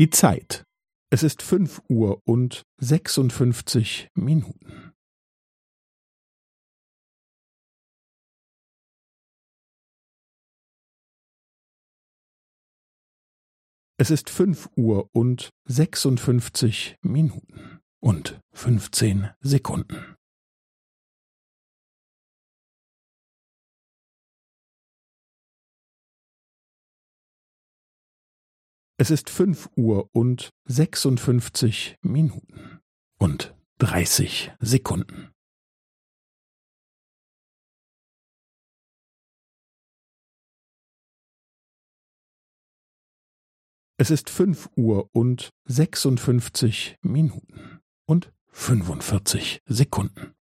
Die Zeit. Es ist fünf Uhr und sechsundfünfzig Minuten. Es ist fünf Uhr und sechsundfünfzig Minuten und fünfzehn Sekunden. Es ist fünf Uhr und sechsundfünfzig Minuten und dreißig Sekunden. Es ist fünf Uhr und sechsundfünfzig Minuten und fünfundvierzig Sekunden.